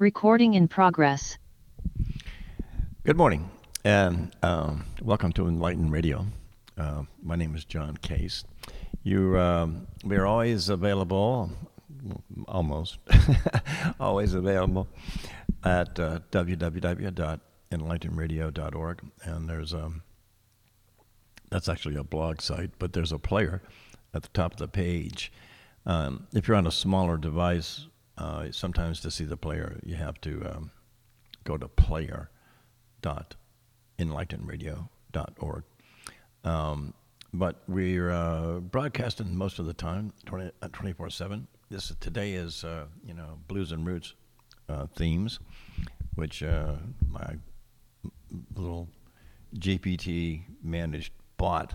Recording in progress. Good morning, and um, welcome to Enlighten Radio. Uh, my name is John Case. You, um, we are always available, almost always available at uh, and there's a um, that's actually a blog site, but there's a player at the top of the page. Um, if you're on a smaller device, uh, sometimes to see the player, you have to um, go to player.enlightenradio.org. Um, but we're uh, broadcasting most of the time, 20, 24/7. This today is uh, you know blues and roots uh, themes, which uh, my little GPT managed bot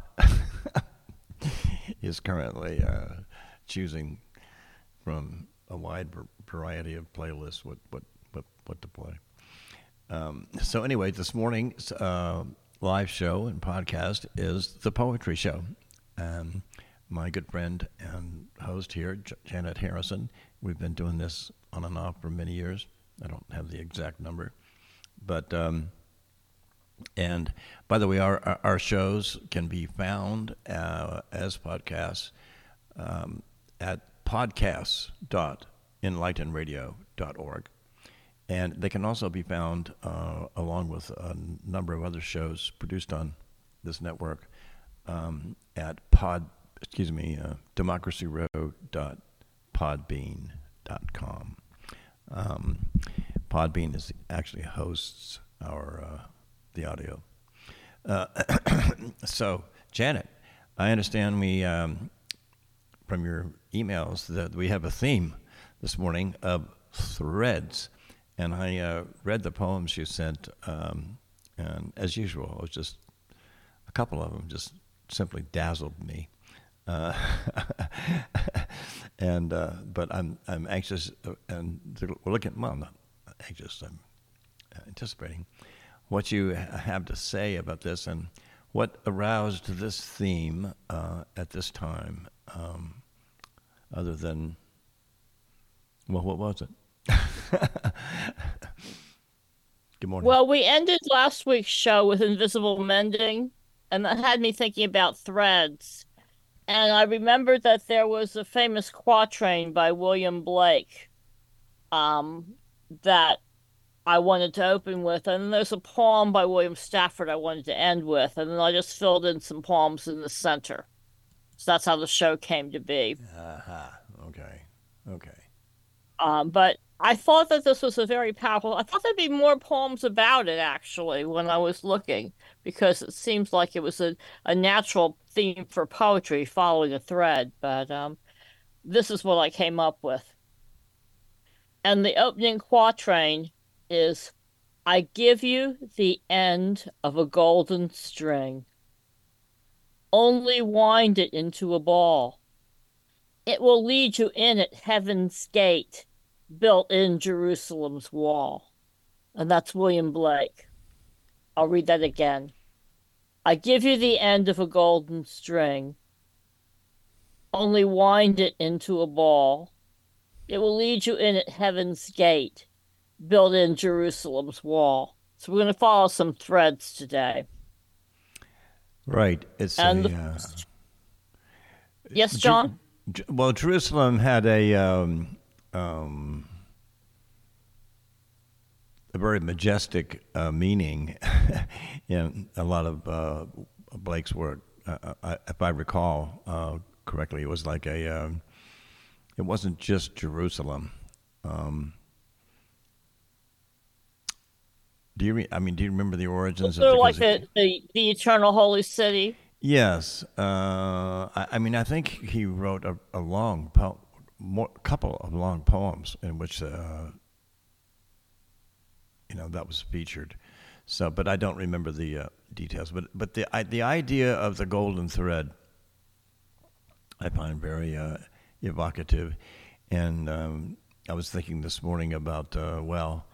is currently uh, choosing from a wide variety of playlists what what what, what to play. Um, so anyway, this morning's uh, live show and podcast is the Poetry Show. Um, my good friend and host here, J- Janet Harrison. We've been doing this on and off for many years. I don't have the exact number, but um, and by the way, our our shows can be found uh, as podcasts um, at podcasts.enlightenradio.org. And they can also be found uh, along with a number of other shows produced on this network um, at pod, excuse me, uh, democracyroad.podbean.com. Um, Podbean is actually hosts our uh, the audio. Uh, so, Janet, I understand we um, from your emails that we have a theme this morning of threads. And I uh, read the poems you sent, um, and as usual, it was just a couple of them just simply dazzled me. Uh, and uh, but I'm I'm anxious, uh, and we're looking. Well, not anxious. I'm anticipating what you have to say about this and what aroused this theme uh, at this time um, other than, well, what was it? Good morning. Well, we ended last week's show with Invisible Mending, and that had me thinking about threads. And I remembered that there was a famous quatrain by William Blake um, that I wanted to open with. And there's a poem by William Stafford I wanted to end with. And then I just filled in some poems in the center. So that's how the show came to be. Uh-huh. Okay. Okay. Um, but I thought that this was a very powerful. I thought there'd be more poems about it actually when I was looking, because it seems like it was a, a natural theme for poetry following a thread. But um, this is what I came up with. And the opening quatrain is I give you the end of a golden string only wind it into a ball. It will lead you in at heaven's gate, built in Jerusalem's wall. And that's William Blake. I'll read that again. I give you the end of a golden string. Only wind it into a ball. It will lead you in at heaven's gate, built in Jerusalem's wall. So we're going to follow some threads today. Right. It's and a, the, uh, yes, John. Well, Jerusalem had a um, um, a very majestic uh, meaning in a lot of uh, Blake's work. Uh, I, if I recall uh, correctly, it was like a. Um, it wasn't just Jerusalem. Um, do you? Re- I mean, do you remember the origins? So of like the, the the eternal holy city. Yes, uh, I, I, mean, I think he wrote a, a long po- more, couple of long poems in which, uh, you know, that was featured. So, but I don't remember the uh, details. But but the I, the idea of the golden thread, I find very uh, evocative, and um, I was thinking this morning about uh, well,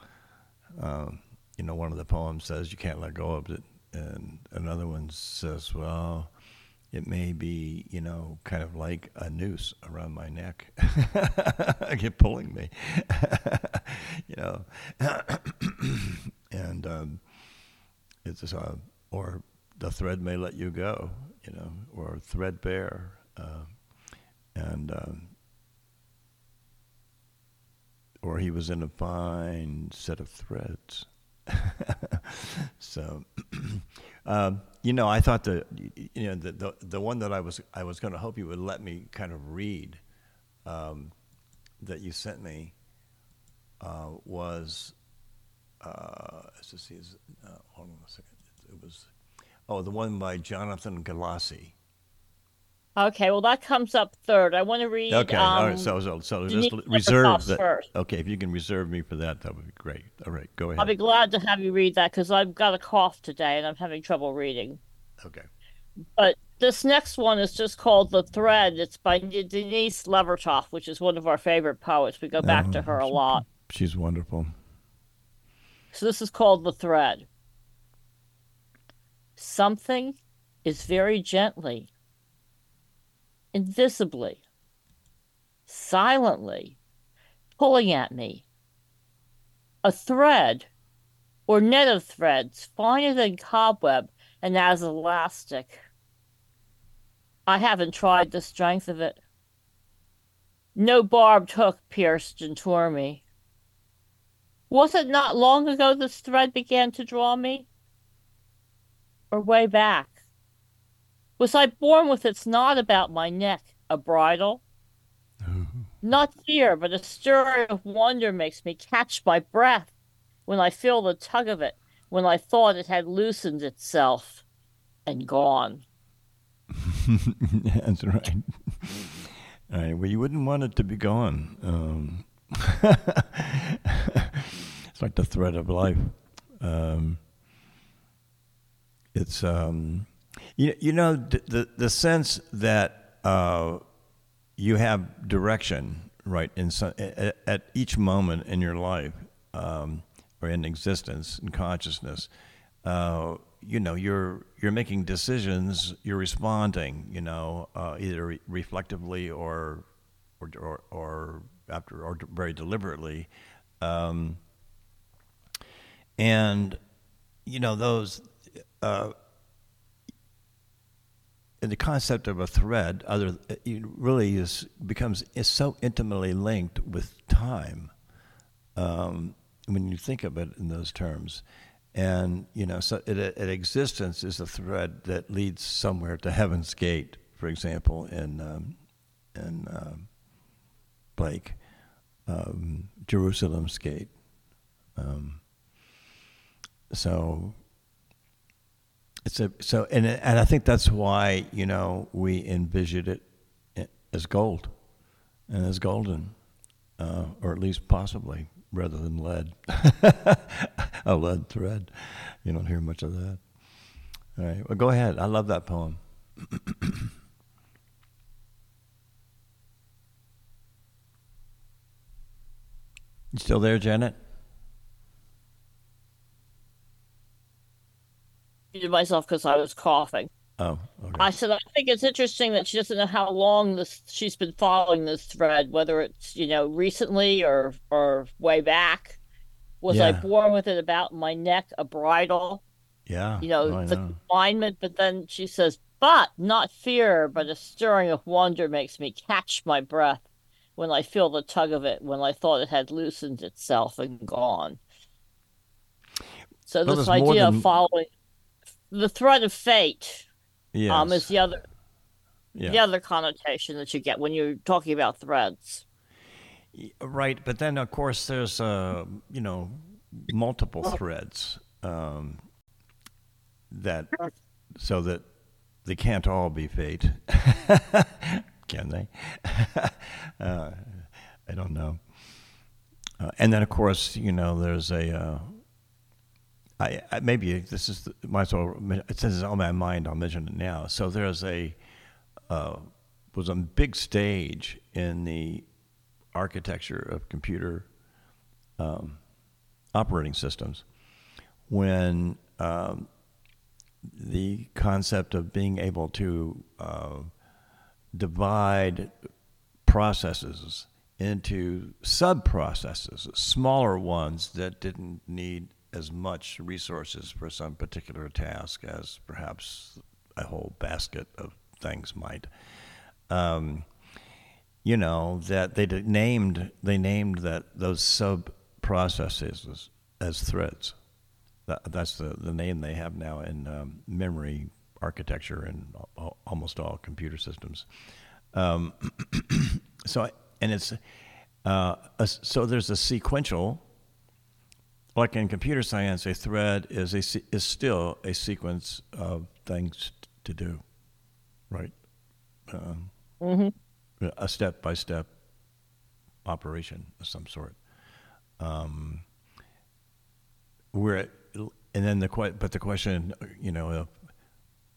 um, you know, one of the poems says you can't let go of it and another one says, well, it may be, you know, kind of like a noose around my neck, get pulling me, you know, and um, it's uh, or the thread may let you go, you know, or threadbare, uh, and um, or he was in a fine set of threads. so, um, you know, I thought the, you know, the, the, the one that I was, I was going to hope you would let me kind of read um, that you sent me uh, was, uh, let's see, is, uh, hold on a second. It was, oh, the one by Jonathan Galassi. Okay, well that comes up third. I want to read. Okay, um, all right. So, so, so just reserve that. first. Okay, if you can reserve me for that, that would be great. All right, go ahead. I'll be glad to have you read that because I've got a cough today and I'm having trouble reading. Okay. But this next one is just called The Thread. It's by Denise Levertov, which is one of our favorite poets. We go back to Oh, her a lot. She's wonderful. So this is called The Thread. Something is very gently, invisibly, silently pulling at me. A thread or net of threads finer than cobweb and as elastic. I haven't tried the strength of it. No barbed hook pierced and tore me. Was it not long ago this thread began to draw me? Or way back? Was I born with its knot about my neck, a bridle? Not fear, but a stir of wonder makes me catch my breath when I feel the tug of it, when I thought it had loosened itself and gone. That's right. All right. Well, you wouldn't want it to be gone. Um, it's like the thread of life. Um, it's um, you, you know the, the sense that uh, you have direction right in some, at, at each moment in your life um, or in existence in consciousness. Uh, you know you're you're making decisions you're responding you know uh, either re- reflectively or or or, or after or very deliberately um, and you know those uh, the concept of a thread other really is becomes is so intimately linked with time um, when you think of it in those terms. And you know so it, it, existence is a thread that leads somewhere to heaven's gate for example in um, in um, Blake um, Jerusalem's gate. Um, so it's a so and and I think that's why you know we envisioned it as gold and as golden uh, or at least possibly rather than lead. a lead thread. You don't hear much of that. All right. Well, go ahead. I love that poem. you still there, Janet? Muted myself because I was coughing. Oh, okay. I said I think it's interesting that she doesn't know how long this she's been following this thread, whether it's you know recently or or way back. Was I born with it about my neck, a bridle? yeah. You know, Oh, I the know. confinement. But then she says, "But not fear, but a stirring of wonder makes me catch my breath when I feel the tug of it, when I thought it had loosened itself and gone." So Well, this idea than- of following the thread of fate Yes. um, is the other yeah. the other connotation that you get when you're talking about threads. Right, but then of course there's uh, you know multiple threads um, that so that they can't all be fate, can they? uh, I don't know. Uh, and then of course you know there's a. I, I maybe this is the, might as well says it's on my mind. I'll mention it now. So there's a uh, was a big stage in the architecture of computer um, operating systems when um, the concept of being able to uh, divide processes into sub processes, smaller ones that didn't need as much resources for some particular task as perhaps a whole basket of things might. Um, you know that they named they named that those sub processes as, as threads. That, that's the, the name they have now in um, memory architecture and almost all computer systems. Um, so and it's uh, a, so there's a sequential. Like in computer science, a thread is a is still a sequence of things to do, right? Um, mm-hmm. A step by step operation of some sort. Um, where, and then the but the question, you know,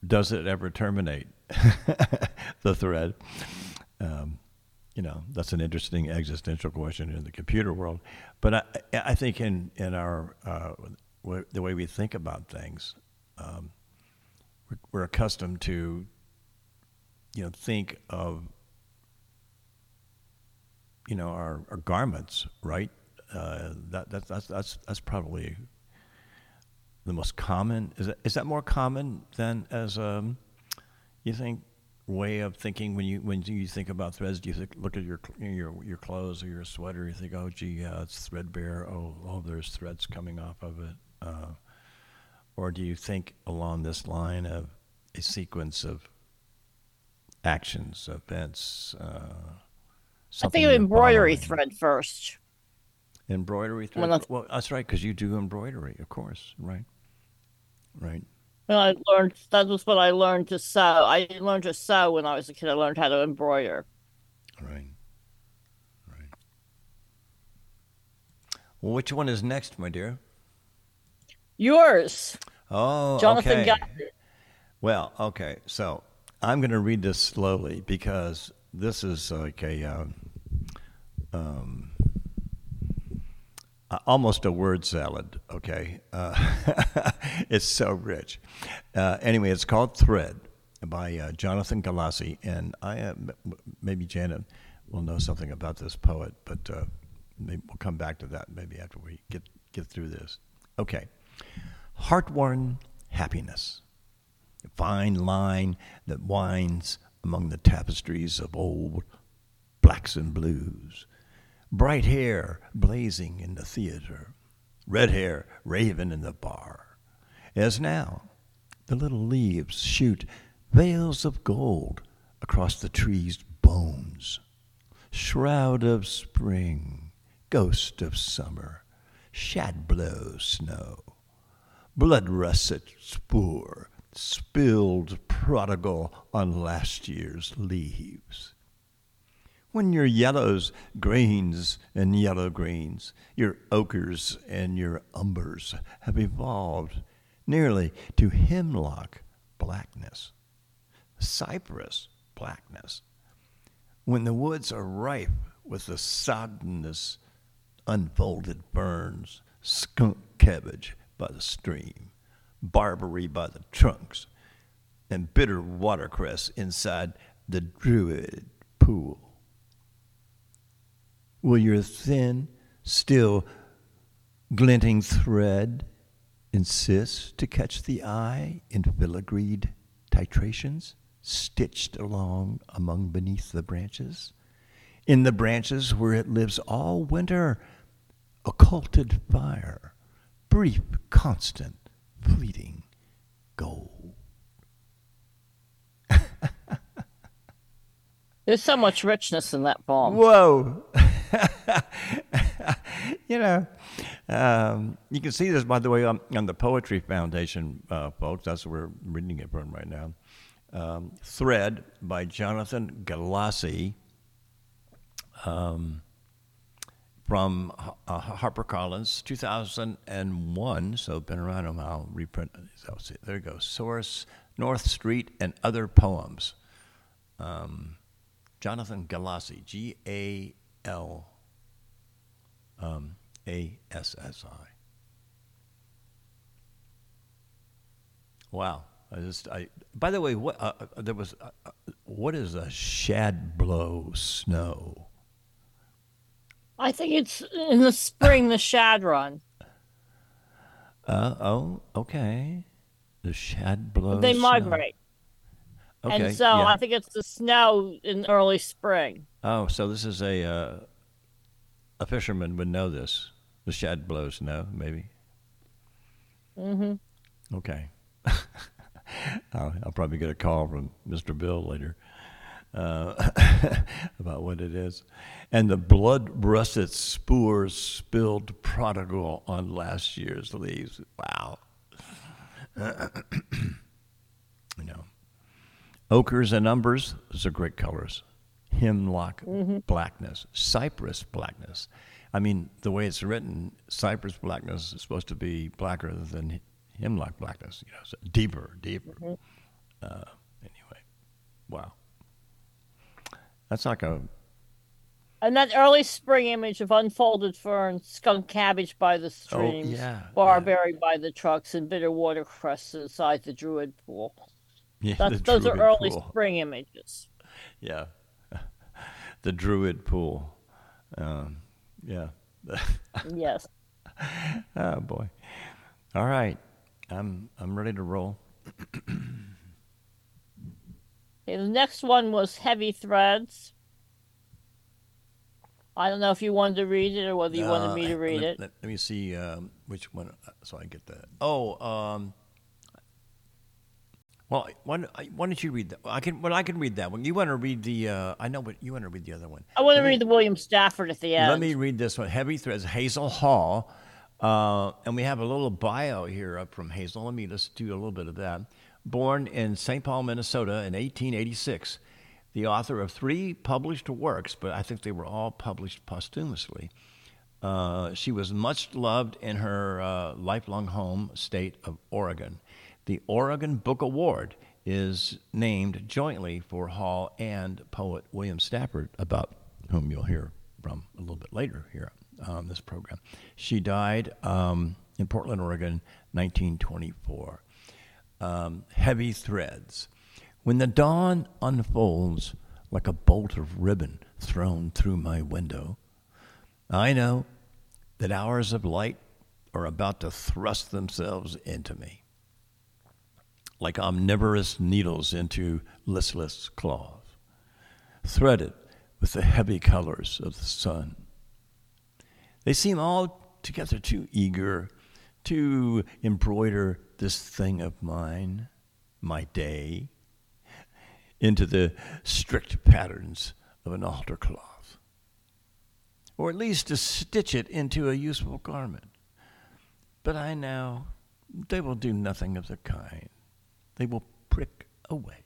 does it ever terminate the thread? Um, you know, that's an interesting existential question in the computer world. But I, I think in in our uh, the way we think about things, um, we're, we're, accustomed to, you know, think of, you know, our, our garments, right? Uh, that, that that's that's that's probably the most common. Is that, is that more common than as um, you think way of thinking when you when you think about threads? Do you think, look at your your your clothes or your sweater? You think, oh, gee, yeah, it's threadbare. Oh, oh, there's threads coming off of it. Uh, or do you think along this line of a sequence of actions, events? Uh, I think of embroidery thread first. Embroidery thread. Well, well that's right, because you do embroidery, of course, right? Right. Well, I learned that was what I learned to sew. I learned to sew when I was a kid. I learned how to embroider. Right. Right. Well, which one is next, my dear? Yours. Oh, Jonathan okay. Well, okay. So I'm going to read this slowly because this is like a um, um, almost a word salad. Okay, uh, it's so rich. Uh, anyway, it's called Thread by uh, Jonathan Galassi, and I uh, maybe Janet will know something about this poet, but uh, maybe we'll come back to that maybe after we get get through this. Okay, heart-worn happiness, a fine line that winds among the tapestries of old blacks and blues bright hair blazing in the theater, red hair raven in the bar. As now, the little leaves shoot veils of gold across the tree's bones. Shroud of spring, ghost of summer, shad blow snow, blood russet spoor, spilled prodigal on last year's leaves when your yellows, greens, and yellow greens, your ochres and your umbers have evolved nearly to hemlock blackness, cypress blackness, when the woods are ripe with the soddenness, unfolded ferns, skunk cabbage by the stream, barberry by the trunks, and bitter watercress inside the druid pool Will your thin, still glinting thread insist to catch the eye in filigreed titrations, stitched along among beneath the branches? In the branches where it lives all winter, occulted fire, brief, constant, fleeting gold. There's so much richness in that poem. Whoa. you know, um, you can see this, by the way, on, on the Poetry Foundation, uh, folks. That's where we're reading it from right now. Um, Thread by Jonathan Galassi um, from uh, HarperCollins, 2001. So been around a while. Reprint. So, see, there you go. Source: North Street and Other Poems. Um, Jonathan Galassi, G A L um, A S S I. Wow. I just I. By the way, what uh, uh, there was? Uh, uh, what is a shad blow snow? I think it's in the spring, the shad run. Uh oh, okay. The shad blow. They migrate. Okay, and so yeah. I think it's the snow in early spring. Oh, so this is a uh, a fisherman would know this. The shad blows, snow, maybe. Mm-hmm. Okay. I'll, I'll probably get a call from Mr. Bill later uh, about what it is. And the blood russet spores spilled prodigal on last year's leaves. Wow. you know, ochres and umbers, those are great colors. Hemlock blackness, cypress blackness. I mean, the way it's written, cypress blackness is supposed to be blacker than hemlock blackness, you know, so deeper, deeper. Uh, anyway, wow. That's like a And that early spring image of unfolded fern, skunk cabbage by the streams, Oh, yeah, barberry by the trucks, and bitter watercress inside the druid pool. yeah, That's, the those are early pool. spring images. Yeah, the druid pool. Um, yeah. Yes. oh boy. All right, I'm I'm ready to roll. Okay, the next one was Heavy Threads. I don't know if you wanted to read it or whether you wanted Uh, me to read let, it. Let, let me see um, which one, uh, so I get that. Oh, um, well, why, don't- why don't you read that? I can. Well, I can read that one. You want to read the? Uh, I know, but you want to read the other one. I want to me- read the William Stafford at the end. Let me read this one. Heavy Threads, Hazel Hall. Uh, and we have a little bio here up from Hazel. Let me just do a little bit of that. Born in St. Paul, Minnesota in 1886, the author of three published works, but I think they were all published posthumously. Uh, she was much loved in her uh, lifelong home state of Oregon. The Oregon Book Award is named jointly for Hall and poet William Stafford, about whom you'll hear from a little bit later here on this program. She died um, in Portland, Oregon, 1924. Um, heavy threads. When the dawn unfolds like a bolt of ribbon thrown through my window, I know that hours of light are about to thrust themselves into me like omnivorous needles into listless cloth, threaded with the heavy colors of the sun. They seem altogether too eager to embroider this thing of mine, my day, into the strict patterns of an altar cloth, or at least to stitch it into a useful garment. But I know they will do nothing of the kind. They will prick away.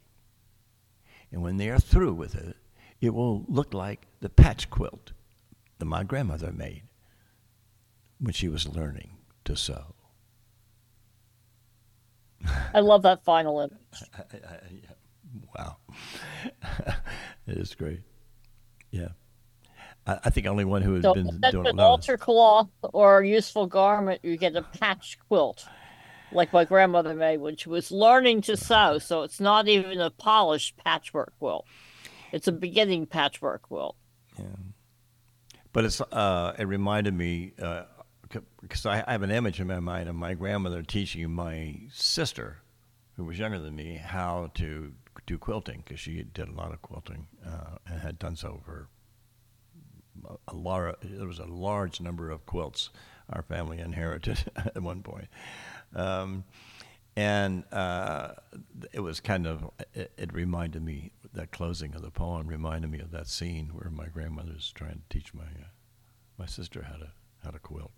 And when they are through with it, it will look like the patch quilt that my grandmother made when she was learning to sew. I love that final image. Wow. it is great. Yeah. I, I think only one who has So been instead of doing it an altar cloth or a useful garment, you get a patch quilt, like my grandmother made when she was learning to sew. So it's not even a polished patchwork quilt; it's a beginning patchwork quilt. Yeah, but it's uh, it reminded me because I, I have an image in my mind of my grandmother teaching my sister, who was younger than me, how to do quilting because she did a lot of quilting uh, and had done so for a, lar- There was a large number of quilts our family inherited at one point. Um, and uh, it was kind of it, it reminded me that closing of the poem reminded me of that scene where my grandmother's trying to teach my uh, my sister how to how to quilt.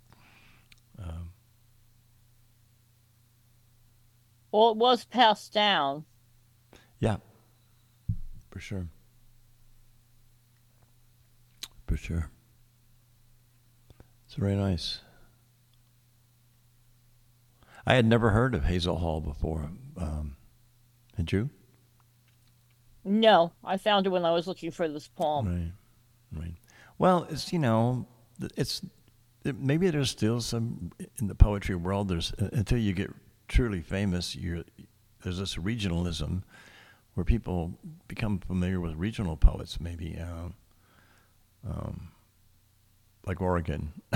Um, Well, it was passed down. yeah, for sure, for sure. It's very nice. I had never heard of Hazel Hall before. Um, had you? No, I found it when I was looking for this poem. Right, right. Well, it's you know, it's it, maybe there's still some in the poetry world. There's uh, until you get truly famous, you're there's this regionalism where people become familiar with regional poets, maybe. Uh, um, like Oregon.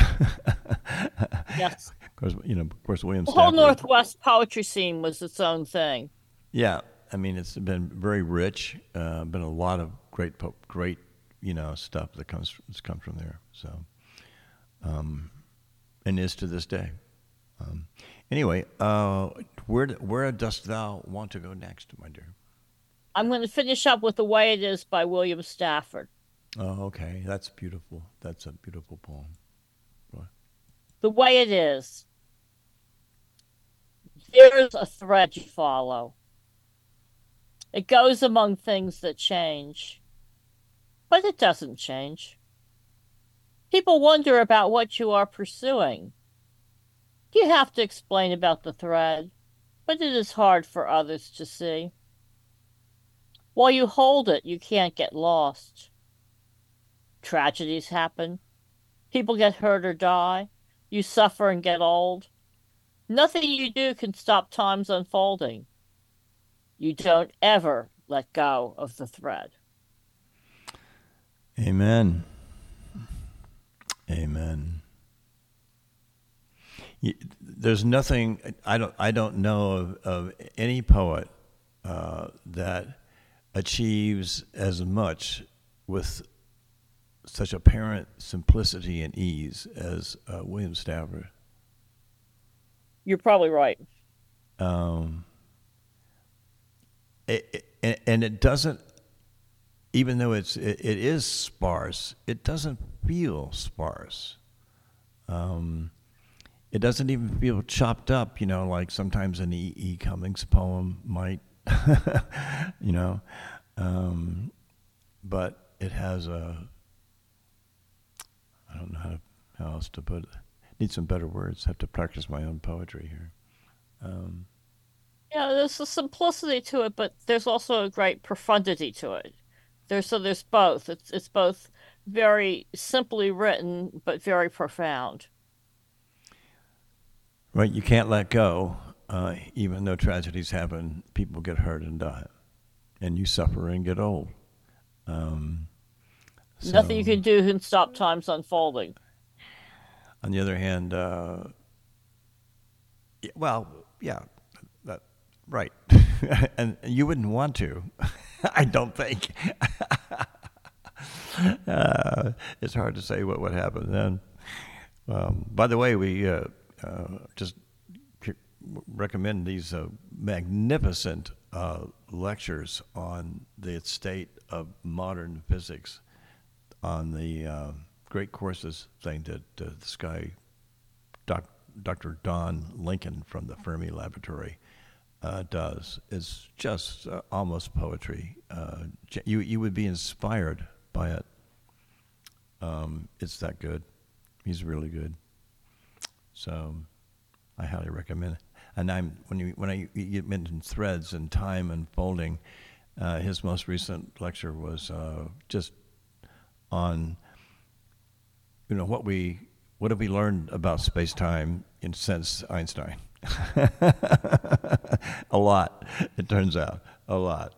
yes. Of course, you know, of course, William. The Stafford. whole Northwest poetry scene was its own thing. Yeah, I mean, it's been very rich. Uh, been a lot of great, po- great, you know, stuff that comes that's come from there. So, um, and is to this day. Um, anyway, uh, where where dost thou want to go next, my dear? I'm going to finish up with "The Way It Is" by William Stafford. Oh, okay, that's beautiful. That's a beautiful poem. The way it is. There's a thread you follow. It goes among things that change, but it doesn't change. People wonder about what you are pursuing. You have to explain about the thread, but it is hard for others to see. While you hold it, you can't get lost. Tragedies happen. People get hurt or die. You suffer and get old. Nothing you do can stop time's unfolding. You don't ever let go of the thread. Amen. Amen. There's nothing I don't I don't know of, of any poet uh, that achieves as much with such apparent simplicity and ease as uh, William Stafford. You're probably right. Um, it, it, and it doesn't, even though it's it, it is sparse, it doesn't feel sparse. Um, it doesn't even feel chopped up, you know, like sometimes an E. E. Cummings poem might, you know. Um, but it has a I don't know how, to, how else to put it. Need some better words. Have to practice my own poetry here. Um, yeah, there's a simplicity to it, but there's also a great profundity to it. There's so there's both. It's it's both very simply written, but very profound. Right, you can't let go, uh, even though tragedies happen. People get hurt and die, and you suffer and get old. Um, so, Nothing you can do can stop time's unfolding. On the other hand, uh, well, yeah, that right, and you wouldn't want to. I don't think. uh, it's hard to say what would happen then. Um, by the way, we uh, uh just recommend these uh, magnificent uh, lectures on the state of modern physics on the uh, great courses thing that uh, this guy, doc, Dr. Don Lincoln from the Fermi Laboratory, uh, does. It's just uh, almost poetry. Uh, you you would be inspired by it. Um, it's that good. He's really good. So, I highly recommend it. And I'm when you when I you mentioned threads and time unfolding, uh, his most recent lecture was uh, just on you know what we what have we learned about space time in since Einstein? a lot, it turns out, a lot.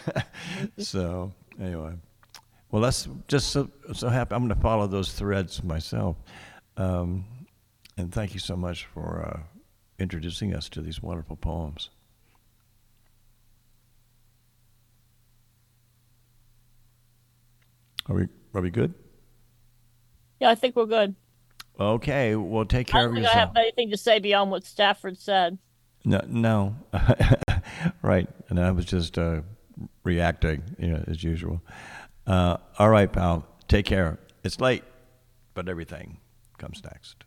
so anyway, well, that's just so so happy. I'm going to follow those threads myself, um, and thank you so much for uh, introducing us to these wonderful poems. Are we are we good? Yeah, I think we're good. Okay, well, take care I of don't yourself. I have anything to say beyond what Stafford said. No, no, right. And I was just uh, reacting, you know, as usual. Uh, all right, pal. Take care. It's late, but everything comes next.